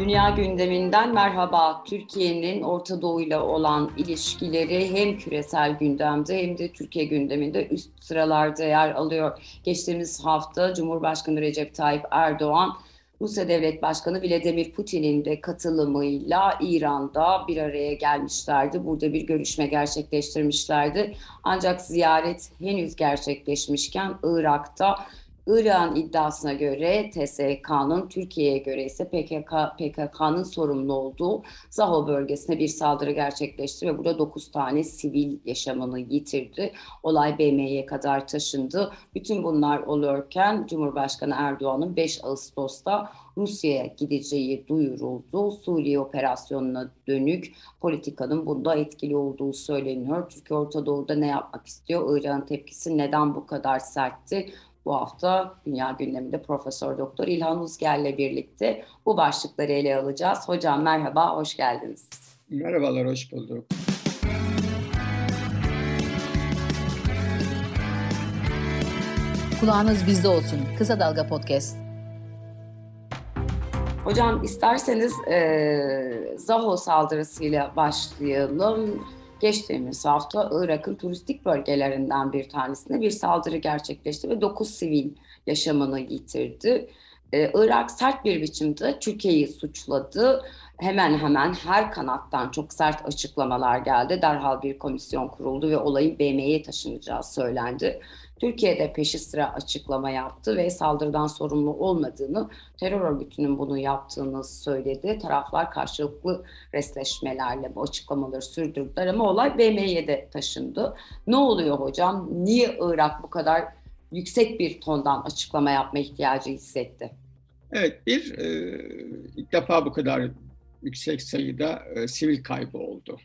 Dünya gündeminden merhaba. Türkiye'nin Orta Doğu ile olan ilişkileri hem küresel gündemde hem de Türkiye gündeminde üst sıralarda yer alıyor. Geçtiğimiz hafta Cumhurbaşkanı Recep Tayyip Erdoğan Rusya Devlet Başkanı Vladimir Putin'in de katılımıyla İran'da bir araya gelmişlerdi. Burada bir görüşme gerçekleştirmişlerdi. Ancak ziyaret henüz gerçekleşmişken Irak'ta Irak'ın iddiasına göre TSK'nın Türkiye'ye göre ise PKK, PKK'nın sorumlu olduğu Zaho bölgesine bir saldırı gerçekleşti ve burada 9 tane sivil yaşamını yitirdi. Olay BM'ye kadar taşındı. Bütün bunlar olurken Cumhurbaşkanı Erdoğan'ın 5 Ağustos'ta Rusya'ya gideceği duyuruldu. Suriye operasyonuna dönük politikanın bunda etkili olduğu söyleniyor. Türkiye Orta Doğu'da ne yapmak istiyor? İran'ın tepkisi neden bu kadar sertti? Bu hafta dünya gündeminde Profesör Doktor İlhan Uzger'le birlikte bu başlıkları ele alacağız. Hocam merhaba, hoş geldiniz. Merhabalar, hoş bulduk. Kulağınız bizde olsun. Kısa Dalga Podcast. Hocam isterseniz e, Zaho saldırısıyla başlayalım. Geçtiğimiz hafta Irak'ın turistik bölgelerinden bir tanesinde bir saldırı gerçekleşti ve 9 sivil yaşamını yitirdi. Ee, Irak sert bir biçimde Türkiye'yi suçladı. Hemen hemen her kanattan çok sert açıklamalar geldi. Derhal bir komisyon kuruldu ve olayın BM'ye taşınacağı söylendi. Türkiye'de peşi sıra açıklama yaptı ve saldırıdan sorumlu olmadığını, terör örgütünün bunu yaptığını söyledi. Taraflar karşılıklı resleşmelerle bu açıklamaları sürdürdüler ama olay BM'ye de taşındı. Ne oluyor hocam? Niye Irak bu kadar yüksek bir tondan açıklama yapma ihtiyacı hissetti? Evet, bir e, ilk defa bu kadar yüksek sayıda e, sivil kaybı oldu.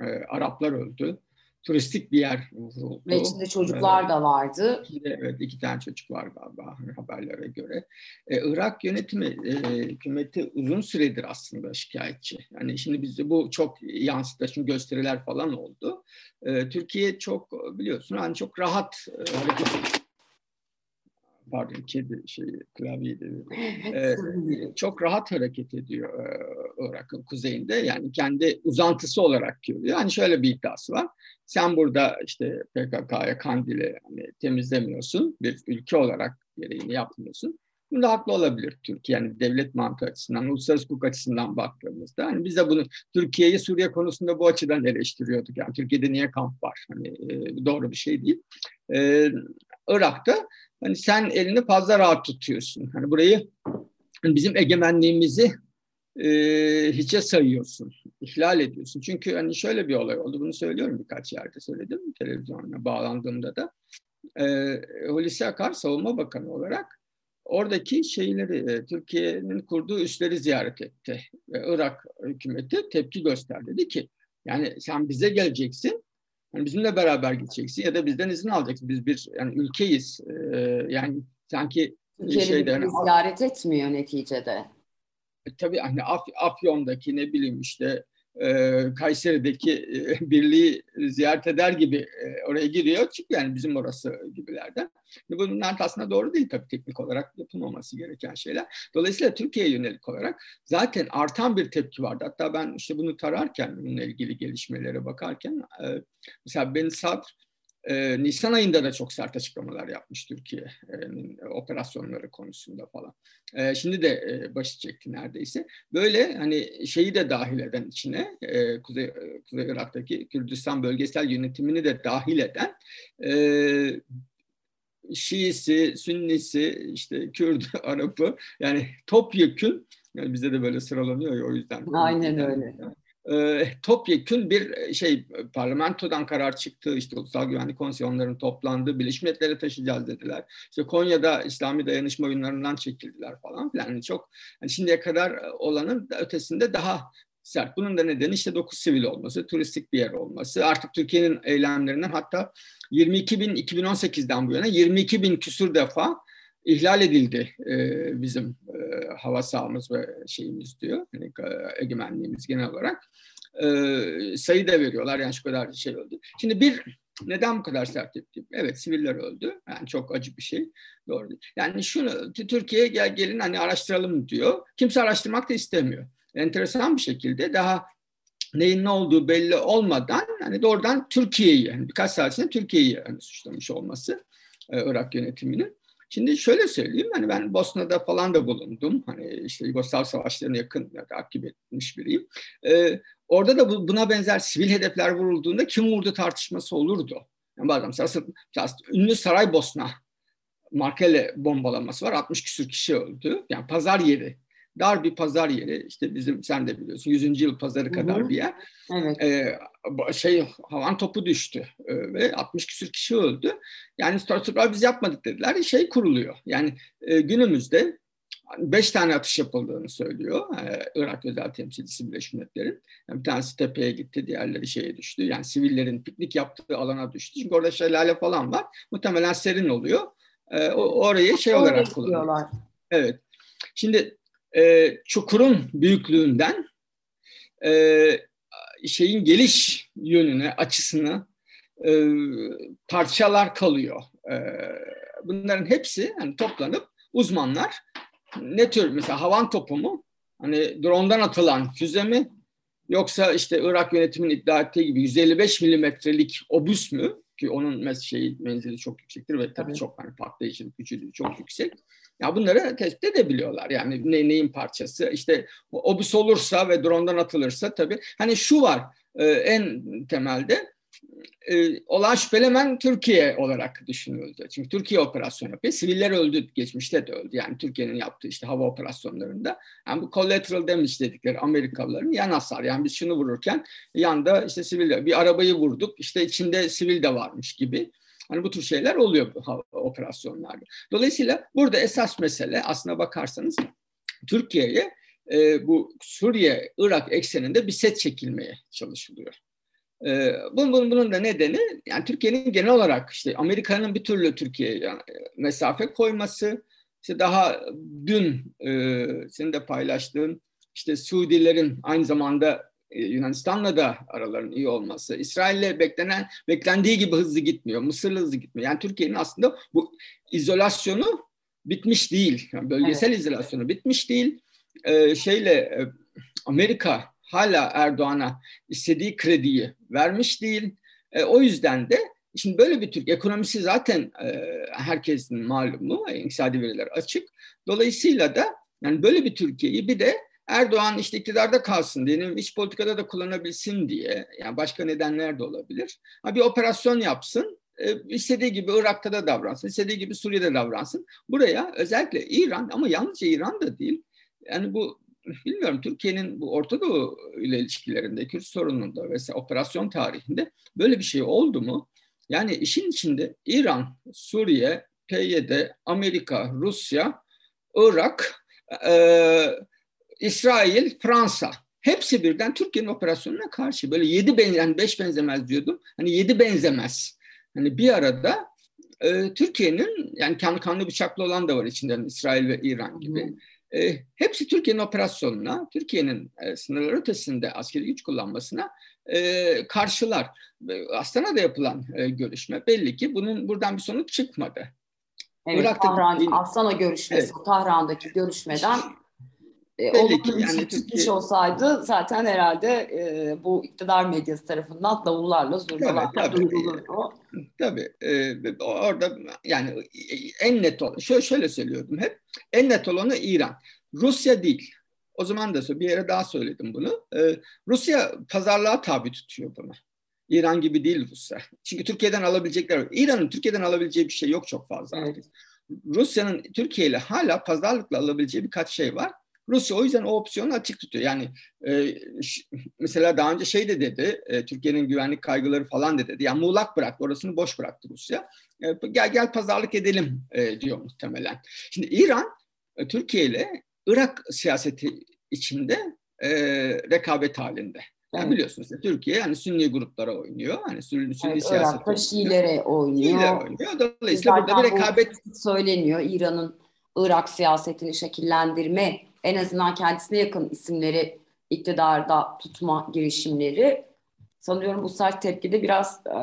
E, Araplar öldü turistik bir yer vuruldu. Ve içinde çocuklar da vardı. Evet, iki tane çocuk var galiba haberlere göre. Ee, Irak yönetimi, e, hükümeti uzun süredir aslında şikayetçi. Yani şimdi bizde bu çok yansıdı. Şimdi gösteriler falan oldu. Ee, Türkiye çok biliyorsun hani çok rahat e, hareket pardon kedi şey klavyeydi. Ee, çok rahat hareket ediyor e, Irak'ın kuzeyinde. Yani kendi uzantısı olarak görüyor. Yani şöyle bir iddiası var. Sen burada işte PKK'ya Kandil'i hani temizlemiyorsun. Bir ülke olarak gereğini yapmıyorsun. Bunda haklı olabilir Türkiye. Yani devlet mantığı açısından, uluslararası hukuk açısından baktığımızda. Hani biz de bunu Türkiye'yi Suriye konusunda bu açıdan eleştiriyorduk. Yani Türkiye'de niye kamp var? Hani e, doğru bir şey değil. Ee, Irak'ta hani sen elini fazla rahat tutuyorsun. Hani burayı bizim egemenliğimizi e, hiçe sayıyorsun, ihlal ediyorsun. Çünkü hani şöyle bir olay oldu, bunu söylüyorum birkaç yerde söyledim televizyona bağlandığımda da. E, Hulusi Akar Savunma Bakanı olarak oradaki şeyleri, e, Türkiye'nin kurduğu üsleri ziyaret etti. Ve Irak hükümeti tepki gösterdi. Dedi ki, yani sen bize geleceksin, yani bizimle beraber gideceksin ya da bizden izin alacaksın. Biz bir yani ülkeyiz. Ee, yani sanki Türkiye'nin şeyde, yani, ziyaret etmiyor neticede. E, tabii hani Af, Afyon'daki ne bileyim işte e, Kayseri'deki e, birliği ziyaret eder gibi e, oraya giriyor. Çünkü yani bizim orası gibilerden. Bunlar aslında doğru değil tabii teknik olarak yapılmaması gereken şeyler. Dolayısıyla Türkiye'ye yönelik olarak zaten artan bir tepki vardı. Hatta ben işte bunu tararken, bununla ilgili gelişmelere bakarken mesela Ben Sadr e, Nisan ayında da çok sert açıklamalar yapmış Türkiye'nin operasyonları konusunda falan. E, şimdi de e, başı çekti neredeyse. Böyle hani şeyi de dahil eden içine e, Kuzey, Kuzey Irak'taki Kürdistan bölgesel yönetimini de dahil eden e, Şiisi, Sünnisi, işte Kürdü, Arap'ı yani topyekün yani bizde de böyle sıralanıyor ya o yüzden. Aynen öyle e, topyekün bir e, şey parlamentodan karar çıktı. İşte Ulusal Güvenlik Komisyonlarının toplandı. Birleşmiş Milletler'e taşıyacağız dediler. İşte Konya'da İslami dayanışma oyunlarından çekildiler falan filan. Yani çok yani şimdiye kadar e, olanın ötesinde daha sert. Bunun da nedeni işte 9 sivil olması, turistik bir yer olması. Artık Türkiye'nin eylemlerinden hatta 22 bin 2018'den bu yana 22 bin küsur defa ihlal edildi e, bizim e, hava sahamız ve şeyimiz diyor. Yani, e, egemenliğimiz genel olarak. E, sayı da veriyorlar yani şu kadar şey oldu. Şimdi bir Neden bu kadar sert tepki? Evet siviller öldü. Yani çok acı bir şey. Doğru. Yani şunu Türkiye'ye gel gelin hani araştıralım diyor. Kimse araştırmak da istemiyor. Enteresan bir şekilde daha neyin ne olduğu belli olmadan hani doğrudan Türkiye'yi yani birkaç saat içinde Türkiye'yi hani suçlamış olması e, Irak yönetiminin. Şimdi şöyle söyleyeyim hani ben Bosna'da falan da bulundum. Hani işte Yugoslav savaşlarına yakın takip etmiş biriyim. Ee, orada da bu, buna benzer sivil hedefler vurulduğunda kim vurdu tartışması olurdu. Yani bazen mesela, mesela ünlü Saraybosna Markele bombalaması var. 60 küsür kişi öldü. Yani pazar yeri dar bir pazar yeri. İşte bizim sen de biliyorsun 100. yıl pazarı kadar Hı-hı. bir yer. Evet. Ee, şey havan topu düştü ee, ve 60 küsür kişi öldü. Yani Stortürkler biz yapmadık dediler. Şey kuruluyor. Yani e, günümüzde beş tane atış yapıldığını söylüyor. Ee, Irak Özel Temsilcisi Birleşmiş Milletler'in. Yani bir tanesi tepeye gitti, diğerleri şeye düştü. Yani sivillerin piknik yaptığı alana düştü. Çünkü orada şelale falan var. Muhtemelen serin oluyor. Ee, orayı şey olarak kullanıyorlar. Evet. Şimdi e, çukurun büyüklüğünden e, şeyin geliş yönüne, açısını e, parçalar kalıyor. E, bunların hepsi hani toplanıp uzmanlar ne tür mesela havan topu mu? Hani drone'dan atılan füze mi? Yoksa işte Irak yönetiminin iddia ettiği gibi 155 milimetrelik obüs mü? Ki onun şeyi, menzili çok yüksektir ve tabii, tabii. çok hani patlayıcılık gücü çok yüksek. Ya bunları tespit edebiliyorlar. Yani ne, neyin parçası? İşte obüs olursa ve drondan atılırsa tabii. Hani şu var e, en temelde e, olan şüphelemen Türkiye olarak düşünüldü. Çünkü Türkiye operasyon yapıyor. Siviller öldü, geçmişte de öldü. Yani Türkiye'nin yaptığı işte hava operasyonlarında. Yani bu collateral damage dedikleri Amerikalıların yan hasar. Yani biz şunu vururken yanda işte sivil bir arabayı vurduk. işte içinde sivil de varmış gibi. Hani bu tür şeyler oluyor bu operasyonlarda. Dolayısıyla burada esas mesele aslına bakarsanız Türkiye'ye e, bu Suriye, Irak ekseninde bir set çekilmeye çalışılıyor. E, bunun, bunun, bunun da nedeni yani Türkiye'nin genel olarak işte Amerika'nın bir türlü Türkiye'ye mesafe koyması, işte daha dün e, senin de paylaştığın işte Suudilerin aynı zamanda e, Yunanistan'la da araların iyi olması, İsrail'le beklenen beklendiği gibi hızlı gitmiyor, Mısır'la hızlı gitmiyor. Yani Türkiye'nin aslında bu izolasyonu bitmiş değil. Yani bölgesel evet. izolasyonu bitmiş değil. Ee, şeyle e, Amerika hala Erdoğan'a istediği krediyi vermiş değil. E, o yüzden de şimdi böyle bir Türk ekonomisi zaten e, herkesin malumu, iktisadi veriler açık. Dolayısıyla da yani böyle bir Türkiye'yi bir de Erdoğan işte iktidarda kalsın diye, iç politikada da kullanabilsin diye, yani başka nedenler de olabilir. Ha, bir operasyon yapsın, e, istediği gibi Irak'ta da davransın, istediği gibi Suriye'de davransın. Buraya özellikle İran ama yalnızca İran da değil, yani bu bilmiyorum Türkiye'nin bu Orta Doğu ile ilişkilerinde, Kürt sorununda vesaire operasyon tarihinde böyle bir şey oldu mu? Yani işin içinde İran, Suriye, PYD, Amerika, Rusya, Irak, e, İsrail, Fransa hepsi birden Türkiye'nin operasyonuna karşı böyle yedi ben yani beş benzemez diyordum. Hani yedi benzemez. Hani bir arada e, Türkiye'nin yani kanlı kanlı bıçaklı olan da var içinden İsrail ve İran gibi. E, hepsi Türkiye'nin operasyonuna, Türkiye'nin e, sınırlar ötesinde askeri güç kullanmasına e, karşılar. Astana'da yapılan e, görüşme belli ki bunun buradan bir sonuç çıkmadı. Evet, Irak'ta Tahran, Astana görüşmesi, evet. Tahran'daki görüşmeden e, Belli ki yani çıkmış olsaydı zaten herhalde e, bu iktidar medyası tarafından davullarla zurnalarla tabii, duyurulurdu. Tabii. E, orada yani en net olan, şöyle, şöyle söylüyordum hep, en net olanı İran. Rusya değil. O zaman da bir yere daha söyledim bunu. E, Rusya pazarlığa tabi tutuyor bunu. İran gibi değil Rusya. Çünkü Türkiye'den alabilecekler İran'ın Türkiye'den alabileceği bir şey yok çok fazla. Evet. Rusya'nın Türkiye ile hala pazarlıkla alabileceği birkaç şey var. Rusya o yüzden o opsiyonu açık tutuyor. Yani e, mesela daha önce şey de dedi, e, Türkiye'nin güvenlik kaygıları falan da dedi. Yani muğlak bıraktı, orasını boş bıraktı Rusya. E, gel gel pazarlık edelim e, diyor muhtemelen. Şimdi İran, e, Türkiye ile Irak siyaseti içinde e, rekabet halinde. Yani evet. biliyorsunuz Türkiye yani Sünni gruplara oynuyor. Hani Sünni, Sünni evet, siyaset Irak'ta Şiilere oynuyor. Şiilere oynuyor. Dolayısıyla Zaten burada bir rekabet söyleniyor. İran'ın Irak siyasetini şekillendirme en azından kendisine yakın isimleri iktidarda tutma girişimleri sanıyorum bu sert tepkide biraz e,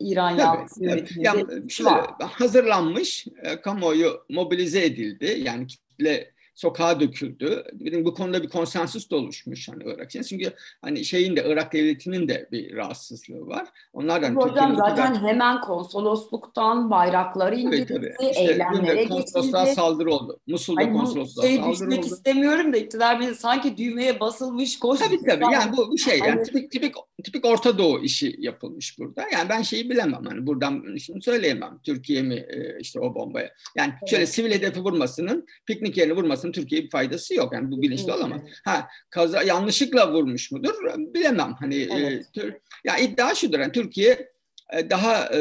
İran yanlısı yönetiminde şöyle, var. Hazırlanmış, e, kamuoyu mobilize edildi. Yani kitle sokağa döküldü. Bu konuda bir konsensus da oluşmuş hani Irak için. Çünkü hani şeyin de Irak devletinin de bir rahatsızlığı var. Onlar da hani Hocam zaten kadar... hemen konsolosluktan bayrakları indirildi, işte, eylemlere geçildi. saldırı oldu. Musul'da hani konsolosluğa şey saldırı oldu. istemiyorum da iktidar beni sanki düğmeye basılmış koş. Tabii tabii yani bu bir şey yani hani... tipik, tipik, tipik Orta Doğu işi yapılmış burada. Yani ben şeyi bilemem hani buradan şimdi söyleyemem. Türkiye mi e, işte o bombaya. Yani evet. şöyle sivil hedefi vurmasının piknik yerini vurması olmasının Türkiye'ye bir faydası yok. Yani bu bilinçli olamaz. Ha kaza yanlışlıkla vurmuş mudur? Bilemem. Hani e, evet. e, ya iddia şudur. Yani Türkiye e, daha e,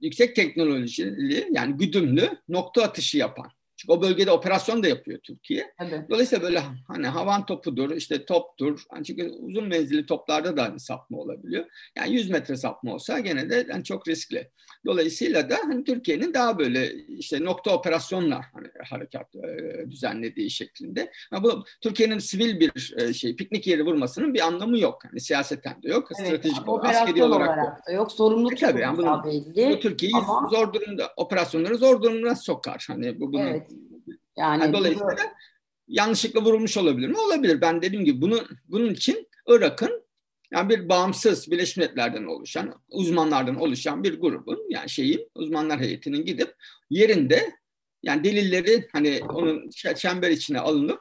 yüksek teknolojili yani güdümlü nokta atışı yapan çünkü o bölgede operasyon da yapıyor Türkiye. Evet. Dolayısıyla böyle hani havan topudur, işte toptur. Yani çünkü uzun menzilli toplarda da hani sapma olabiliyor. Yani 100 metre sapma olsa gene de yani çok riskli. Dolayısıyla da hani Türkiye'nin daha böyle işte nokta operasyonlar hani harekat e, düzenlediği şeklinde. Yani bu Türkiye'nin sivil bir e, şey piknik yeri vurmasının bir anlamı yok. Yani siyaseten de yok, evet, stratejik olarak, askeri olarak, olarak da yok. Sorumlu e, tabii, yani bunu, belli. Bu Türkiye'yi ama... zor durumda operasyonları zor durumda sokar. Hani bu bunu evet. Yani, yani dolayısıyla bunu... yanlışlıkla vurulmuş olabilir mi? Olabilir. Ben dediğim gibi bunu bunun için Irak'ın yani bir bağımsız Birleşmiş Milletler'den oluşan, uzmanlardan oluşan bir grubun yani şeyin uzmanlar heyetinin gidip yerinde yani delilleri hani onun çember içine alınıp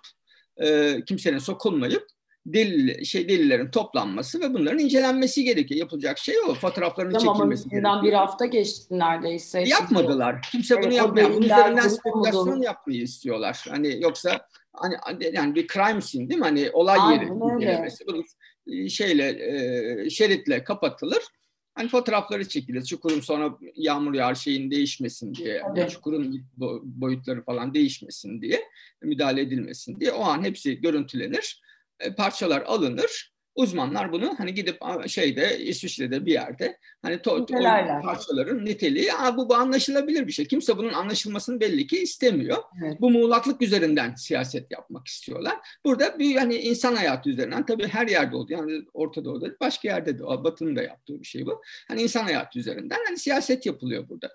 e, kimsenin sokulmayıp delil, şey delillerin toplanması ve bunların incelenmesi gerekiyor. Yapılacak şey o. Fotoğrafların tamam, çekilmesi gerekiyor. bir hafta geçti neredeyse. Yapmadılar. Kimse bunu yapmıyor. Bunun üzerinden spekülasyon yapmayı istiyorlar. Hani yoksa hani yani bir crime scene değil mi? Hani olay Aynen yeri incelemesi. Bunu e, şeyle e, şeritle kapatılır. Hani fotoğrafları çekilir. Çukurun sonra yağmur yağar şeyin değişmesin diye. Yani çukurun boyutları falan değişmesin diye. Müdahale edilmesin diye. O an hepsi görüntülenir parçalar alınır. Uzmanlar bunu hani gidip şeyde İsviçre'de bir yerde hani to, to, parçaların niteliği Aa, bu, bu anlaşılabilir bir şey. Kimse bunun anlaşılmasını belli ki istemiyor. Evet. Bu muğlaklık üzerinden siyaset yapmak istiyorlar. Burada bir hani insan hayatı üzerinden tabii her yerde oldu. Yani Orta Doğu'da başka yerde de Batı'nın da yaptığı bir şey bu. Hani insan hayatı üzerinden hani siyaset yapılıyor burada.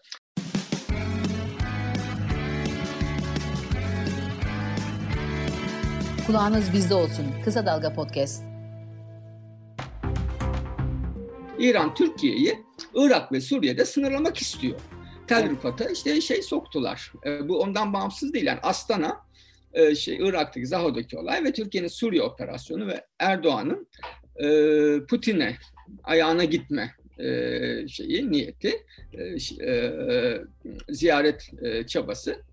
Kulağınız bizde olsun. Kısa Dalga Podcast. İran Türkiye'yi Irak ve Suriye'de sınırlamak istiyor. Tel Rifat'a işte şey soktular. E, bu ondan bağımsız değil. Yani Astana e, şey Irak'taki Zaho'daki olay ve Türkiye'nin Suriye operasyonu ve Erdoğan'ın e, Putin'e ayağına gitme e, şeyi niyeti e, e, ziyaret e, çabası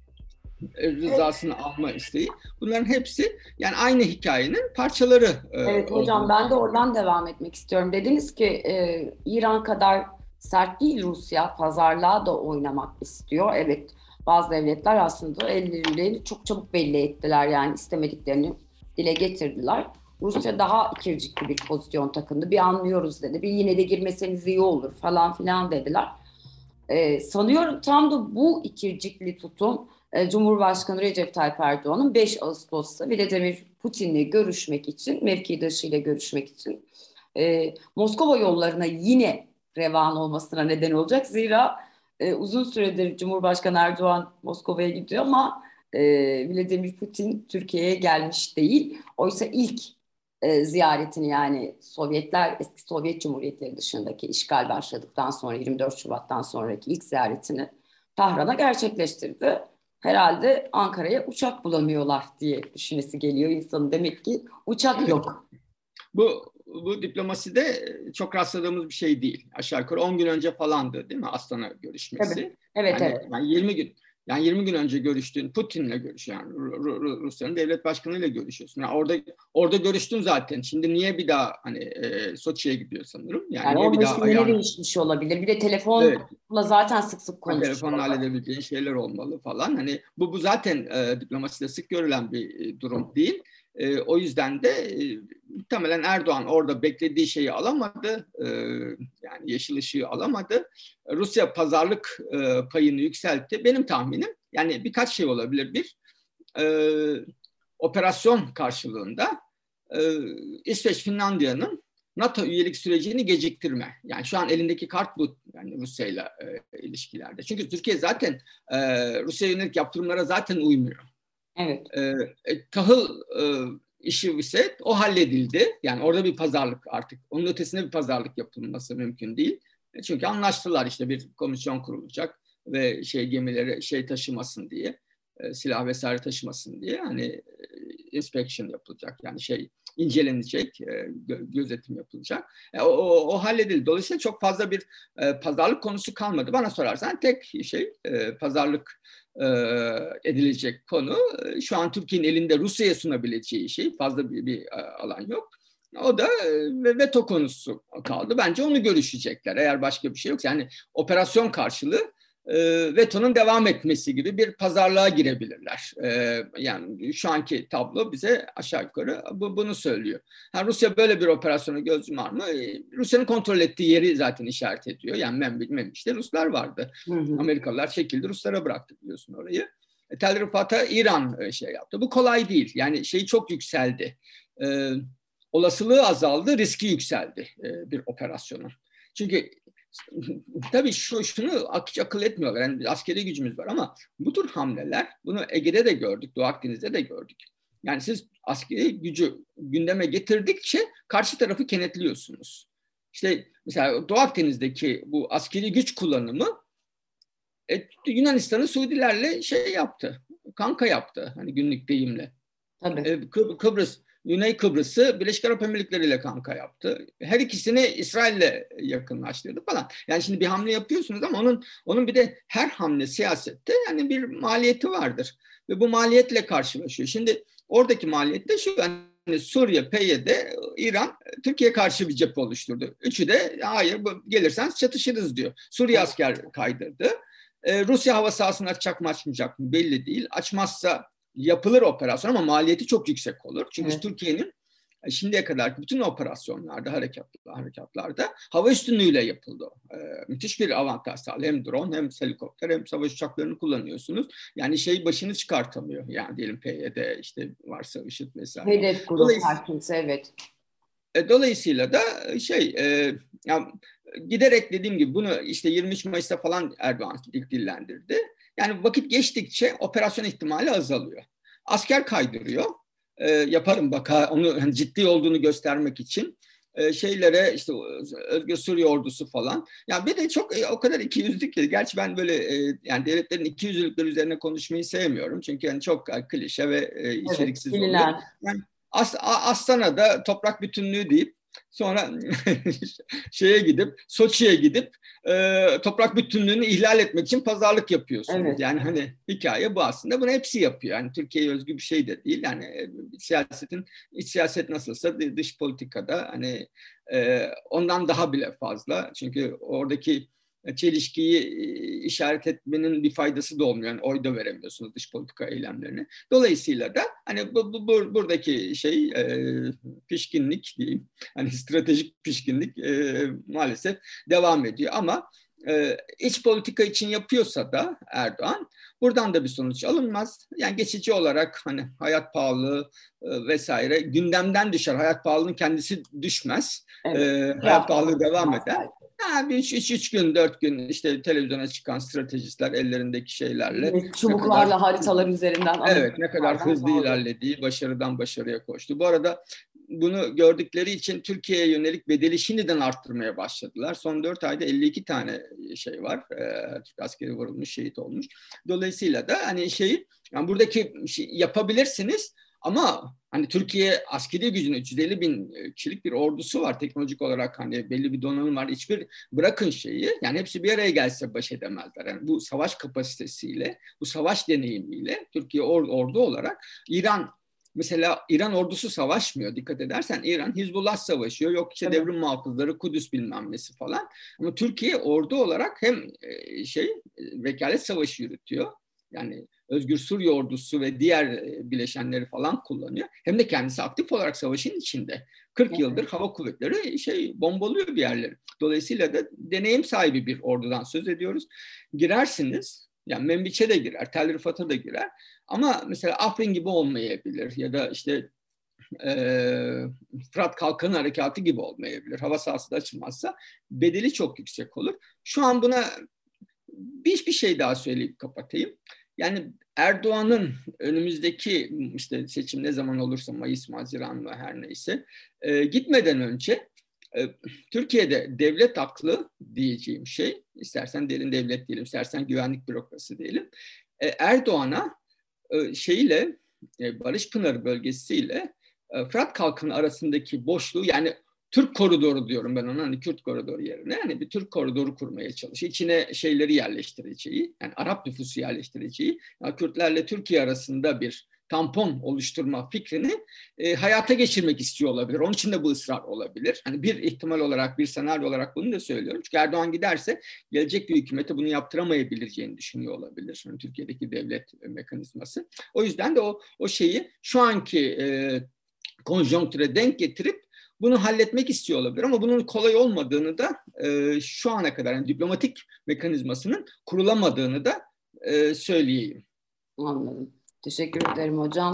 rızasını alma isteği. Bunların hepsi yani aynı hikayenin parçaları. E, evet hocam olduğunu. ben de oradan devam etmek istiyorum. Dediniz ki e, İran kadar sert değil Rusya pazarlığa da oynamak istiyor. Evet bazı devletler aslında ellerini çok çabuk belli ettiler yani istemediklerini dile getirdiler. Rusya daha ikircikli bir pozisyon takındı. Bir anlıyoruz dedi. Bir yine de girmeseniz iyi olur falan filan dediler. Ee, sanıyorum tam da bu ikircikli tutum e, Cumhurbaşkanı Recep Tayyip Erdoğan'ın 5 Ağustos'ta Vladimir Putin'le görüşmek için, mevkidaşıyla görüşmek için e, Moskova yollarına yine revan olmasına neden olacak. Zira e, uzun süredir Cumhurbaşkanı Erdoğan Moskova'ya gidiyor ama e, Vladimir Putin Türkiye'ye gelmiş değil. Oysa ilk e, ziyaretini yani Sovyetler, eski Sovyet Cumhuriyetleri dışındaki işgal başladıktan sonra 24 Şubat'tan sonraki ilk ziyaretini Tahran'a gerçekleştirdi herhalde Ankara'ya uçak bulamıyorlar diye düşünesi geliyor insanın. Demek ki uçak yok. Bu bu diplomaside çok rastladığımız bir şey değil. Aşağı yukarı 10 gün önce falandı değil mi Astana görüşmesi? Evet, evet. Yani, evet. Yani 20 gün yani 20 gün önce görüştüğün Putin'le görüş yani Rusya'nın devlet başkanıyla görüşüyorsun. Yani orada orada görüştün zaten. Şimdi niye bir daha hani e, Soçi'ye gidiyor sanırım. Yani, yani bir daha ayağını... değişmiş olabilir. Bir de telefonla evet. zaten sık sık konuşuyor. Telefonla halledebileceğin şeyler olmalı falan. Hani bu bu zaten e, diplomaside sık görülen bir e, durum değil. E, o yüzden de e, muhtemelen Erdoğan orada beklediği şeyi alamadı. E, yani yeşil ışığı alamadı. Rusya pazarlık e, payını yükseltti. Benim tahminim yani birkaç şey olabilir. Bir, e, operasyon karşılığında e, İsveç Finlandiya'nın NATO üyelik sürecini geciktirme. Yani şu an elindeki kart bu yani Rusya ile ilişkilerde. Çünkü Türkiye zaten e, Rusya yönelik yaptırımlara zaten uymuyor. Evet. E, e, tahıl e, işi ise o halledildi. Yani orada bir pazarlık artık. Onun ötesinde bir pazarlık yapılması mümkün değil. E, çünkü anlaştılar işte bir komisyon kurulacak ve şey gemileri şey taşımasın diye, e, silah vesaire taşımasın diye hani e, inspection yapılacak. Yani şey incelenecek, e, gözetim yapılacak. E, o, o, o halledildi. Dolayısıyla çok fazla bir e, pazarlık konusu kalmadı. Bana sorarsan tek şey e, pazarlık e, edilecek konu e, şu an Türkiye'nin elinde Rusya'ya sunabileceği şey fazla bir, bir e, alan yok. O da veto konusu kaldı. Bence onu görüşecekler eğer başka bir şey yok. Yani operasyon karşılığı e, vetonun devam etmesi gibi bir pazarlığa girebilirler. E, yani şu anki tablo bize aşağı yukarı bu, bunu söylüyor. Ha, Rusya böyle bir operasyona göz yumar mı? E, Rusya'nın kontrol ettiği yeri zaten işaret ediyor. Yani ben bilmem işte Ruslar vardı. Hı hı. Amerikalılar çekildi Ruslara bıraktı biliyorsun orayı. E, Tel Rifat'a İran e, şey yaptı. Bu kolay değil. Yani şey çok yükseldi. E, olasılığı azaldı, riski yükseldi e, bir operasyonun. Çünkü tabii şu, şunu hiç akıl etmiyorlar. Yani askeri gücümüz var ama bu tür hamleler, bunu Ege'de de gördük, Doğu Akdeniz'de de gördük. Yani siz askeri gücü gündeme getirdikçe karşı tarafı kenetliyorsunuz. İşte mesela Doğu Akdeniz'deki bu askeri güç kullanımı e, Yunanistan'ı Suudilerle şey yaptı, kanka yaptı hani günlük deyimle. Tabii. E, Kıb- Kıbrıs Güney Kıbrıs'ı Birleşik Arap Emirlikleri ile kanka yaptı. Her ikisini İsrail'le yakınlaştırdı falan. Yani şimdi bir hamle yapıyorsunuz ama onun onun bir de her hamle siyasette yani bir maliyeti vardır. Ve bu maliyetle karşılaşıyor. Şimdi oradaki maliyet de şu yani Suriye, PYD, İran Türkiye karşı bir cephe oluşturdu. Üçü de hayır gelirsen çatışırız diyor. Suriye asker kaydırdı. Ee, Rusya hava sahasını açacak mı açmayacak mı belli değil. Açmazsa yapılır operasyon ama maliyeti çok yüksek olur. Çünkü evet. Türkiye'nin e, şimdiye kadar bütün operasyonlarda, harekatlarda, harekatlarda hava üstünlüğüyle yapıldı. Ee, müthiş bir avantaj sağlıyor. Hem drone hem helikopter hem savaş uçaklarını kullanıyorsunuz. Yani şey başını çıkartamıyor. Yani diyelim PYD işte varsa IŞİD vesaire. Hedef grup herkese evet. E, dolayısıyla da e, şey e, ya, giderek dediğim gibi bunu işte 23 Mayıs'ta falan Erdoğan ilk dillendirdi. Yani vakit geçtikçe operasyon ihtimali azalıyor. Asker kaydırıyor. E, yaparım bak onu hani ciddi olduğunu göstermek için e, şeylere işte Özgür Suriye ordusu falan. Yani bir de çok e, o kadar iki yüzlük ki. Gerçi ben böyle e, yani devletlerin iki yüzlülükleri üzerine konuşmayı sevmiyorum. Çünkü yani çok klişe ve e, içeriksiz evet, oluyor. Yani As, Astana'da toprak bütünlüğü deyip Sonra şeye gidip Soçi'ye gidip e, toprak bütünlüğünü ihlal etmek için pazarlık yapıyorsunuz. Evet. Yani hani hikaye bu aslında. Bunu hepsi yapıyor. Yani Türkiye'ye özgü bir şey de değil. Yani e, siyasetin iç siyaset nasılsa dış politikada hani e, ondan daha bile fazla. Çünkü oradaki çelişkiyi işaret etmenin bir faydası da olmuyor. Yani oy da veremiyorsunuz dış politika eylemlerini. Dolayısıyla da hani bu, bu, bu buradaki şey e, pişkinlik diyeyim. Hani stratejik pişkinlik e, maalesef devam ediyor ama e, iç politika için yapıyorsa da Erdoğan buradan da bir sonuç alınmaz. Yani geçici olarak hani hayat pahalılığı e, vesaire gündemden düşer. Hayat pahalılığının kendisi düşmez. Evet. E, hayat pahalılığı devam eder. Ha, bir üç, üç, üç gün, dört gün işte televizyona çıkan stratejistler ellerindeki şeylerle. Çubuklarla kadar, haritalar üzerinden. Evet ne kadar hızlı bağlı. ilerlediği, başarıdan başarıya koştu. Bu arada bunu gördükleri için Türkiye'ye yönelik bedeli şimdiden arttırmaya başladılar. Son dört ayda 52 tane şey var. Ee, Türk askeri vurulmuş, şehit olmuş. Dolayısıyla da hani şeyi yani buradaki şey, yapabilirsiniz ama hani Türkiye askeri gücünün 350 bin e, kişilik bir ordusu var teknolojik olarak hani belli bir donanım var. Hiçbir bırakın şeyi yani hepsi bir araya gelse baş edemezler. Yani bu savaş kapasitesiyle, bu savaş deneyimiyle Türkiye or, ordu olarak İran Mesela İran ordusu savaşmıyor dikkat edersen. İran Hizbullah savaşıyor. Yok işte evet. devrim muhafızları, Kudüs bilmem nesi falan. Ama Türkiye ordu olarak hem e, şey e, vekalet savaşı yürütüyor. Yani Özgür Suriye ordusu ve diğer e, bileşenleri falan kullanıyor. Hem de kendisi aktif olarak savaşın içinde. 40 yıldır hava kuvvetleri şey bombalıyor bir yerleri. Dolayısıyla da deneyim sahibi bir ordudan söz ediyoruz. Girersiniz yani Membiç'e de girer, Tel Rifat'a da girer. Ama mesela Afrin gibi olmayabilir ya da işte e, Fırat Kalkanı Harekatı gibi olmayabilir. Hava sahası da açılmazsa bedeli çok yüksek olur. Şu an buna bir, bir şey daha söyleyip kapatayım. Yani Erdoğan'ın önümüzdeki işte seçim ne zaman olursa Mayıs, Haziran mı her neyse e, gitmeden önce e, Türkiye'de devlet aklı diyeceğim şey, istersen derin devlet diyelim, istersen güvenlik bürokrasi diyelim, e, Erdoğan'a e, şeyle e, Barış Pınarı bölgesiyle e, Fırat Kalkın arasındaki boşluğu yani Türk koridoru diyorum ben ona hani Kürt koridoru yerine yani bir Türk koridoru kurmaya çalışıyor. İçine şeyleri yerleştireceği yani Arap nüfusu yerleştireceği yani Kürtlerle Türkiye arasında bir tampon oluşturma fikrini e, hayata geçirmek istiyor olabilir. Onun için de bu ısrar olabilir. Hani bir ihtimal olarak, bir senaryo olarak bunu da söylüyorum. Çünkü Erdoğan giderse gelecek bir hükümete bunu yaptıramayabileceğini düşünüyor olabilir. Yani Türkiye'deki devlet mekanizması. O yüzden de o, o şeyi şu anki e, konjonktüre denk getirip bunu halletmek istiyor olabilir ama bunun kolay olmadığını da e, şu ana kadar yani diplomatik mekanizmasının kurulamadığını da e, söyleyeyim. Anladım. Teşekkür ederim hocam.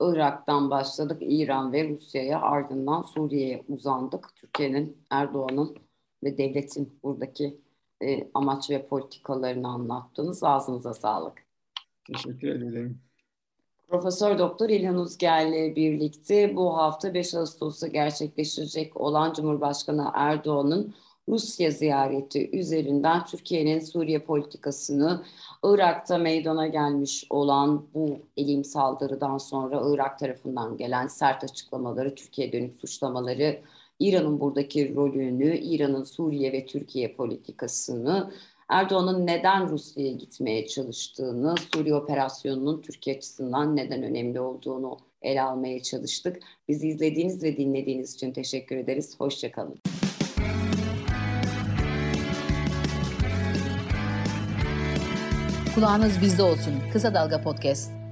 Irak'tan başladık, İran ve Rusya'ya ardından Suriye'ye uzandık. Türkiye'nin, Erdoğan'ın ve devletin buradaki e, amaç ve politikalarını anlattınız. Ağzınıza sağlık. Teşekkür ederim. Profesör Doktor İlhan Uzger'le birlikte bu hafta 5 Ağustos'ta gerçekleşecek olan Cumhurbaşkanı Erdoğan'ın Rusya ziyareti üzerinden Türkiye'nin Suriye politikasını Irak'ta meydana gelmiş olan bu elim saldırıdan sonra Irak tarafından gelen sert açıklamaları, Türkiye dönük suçlamaları, İran'ın buradaki rolünü, İran'ın Suriye ve Türkiye politikasını Erdoğan'ın neden Rusya'ya gitmeye çalıştığını, Suriye operasyonunun Türkiye açısından neden önemli olduğunu ele almaya çalıştık. Bizi izlediğiniz ve dinlediğiniz için teşekkür ederiz. Hoşçakalın. Kulağınız bizde olsun. Kısa Dalga Podcast.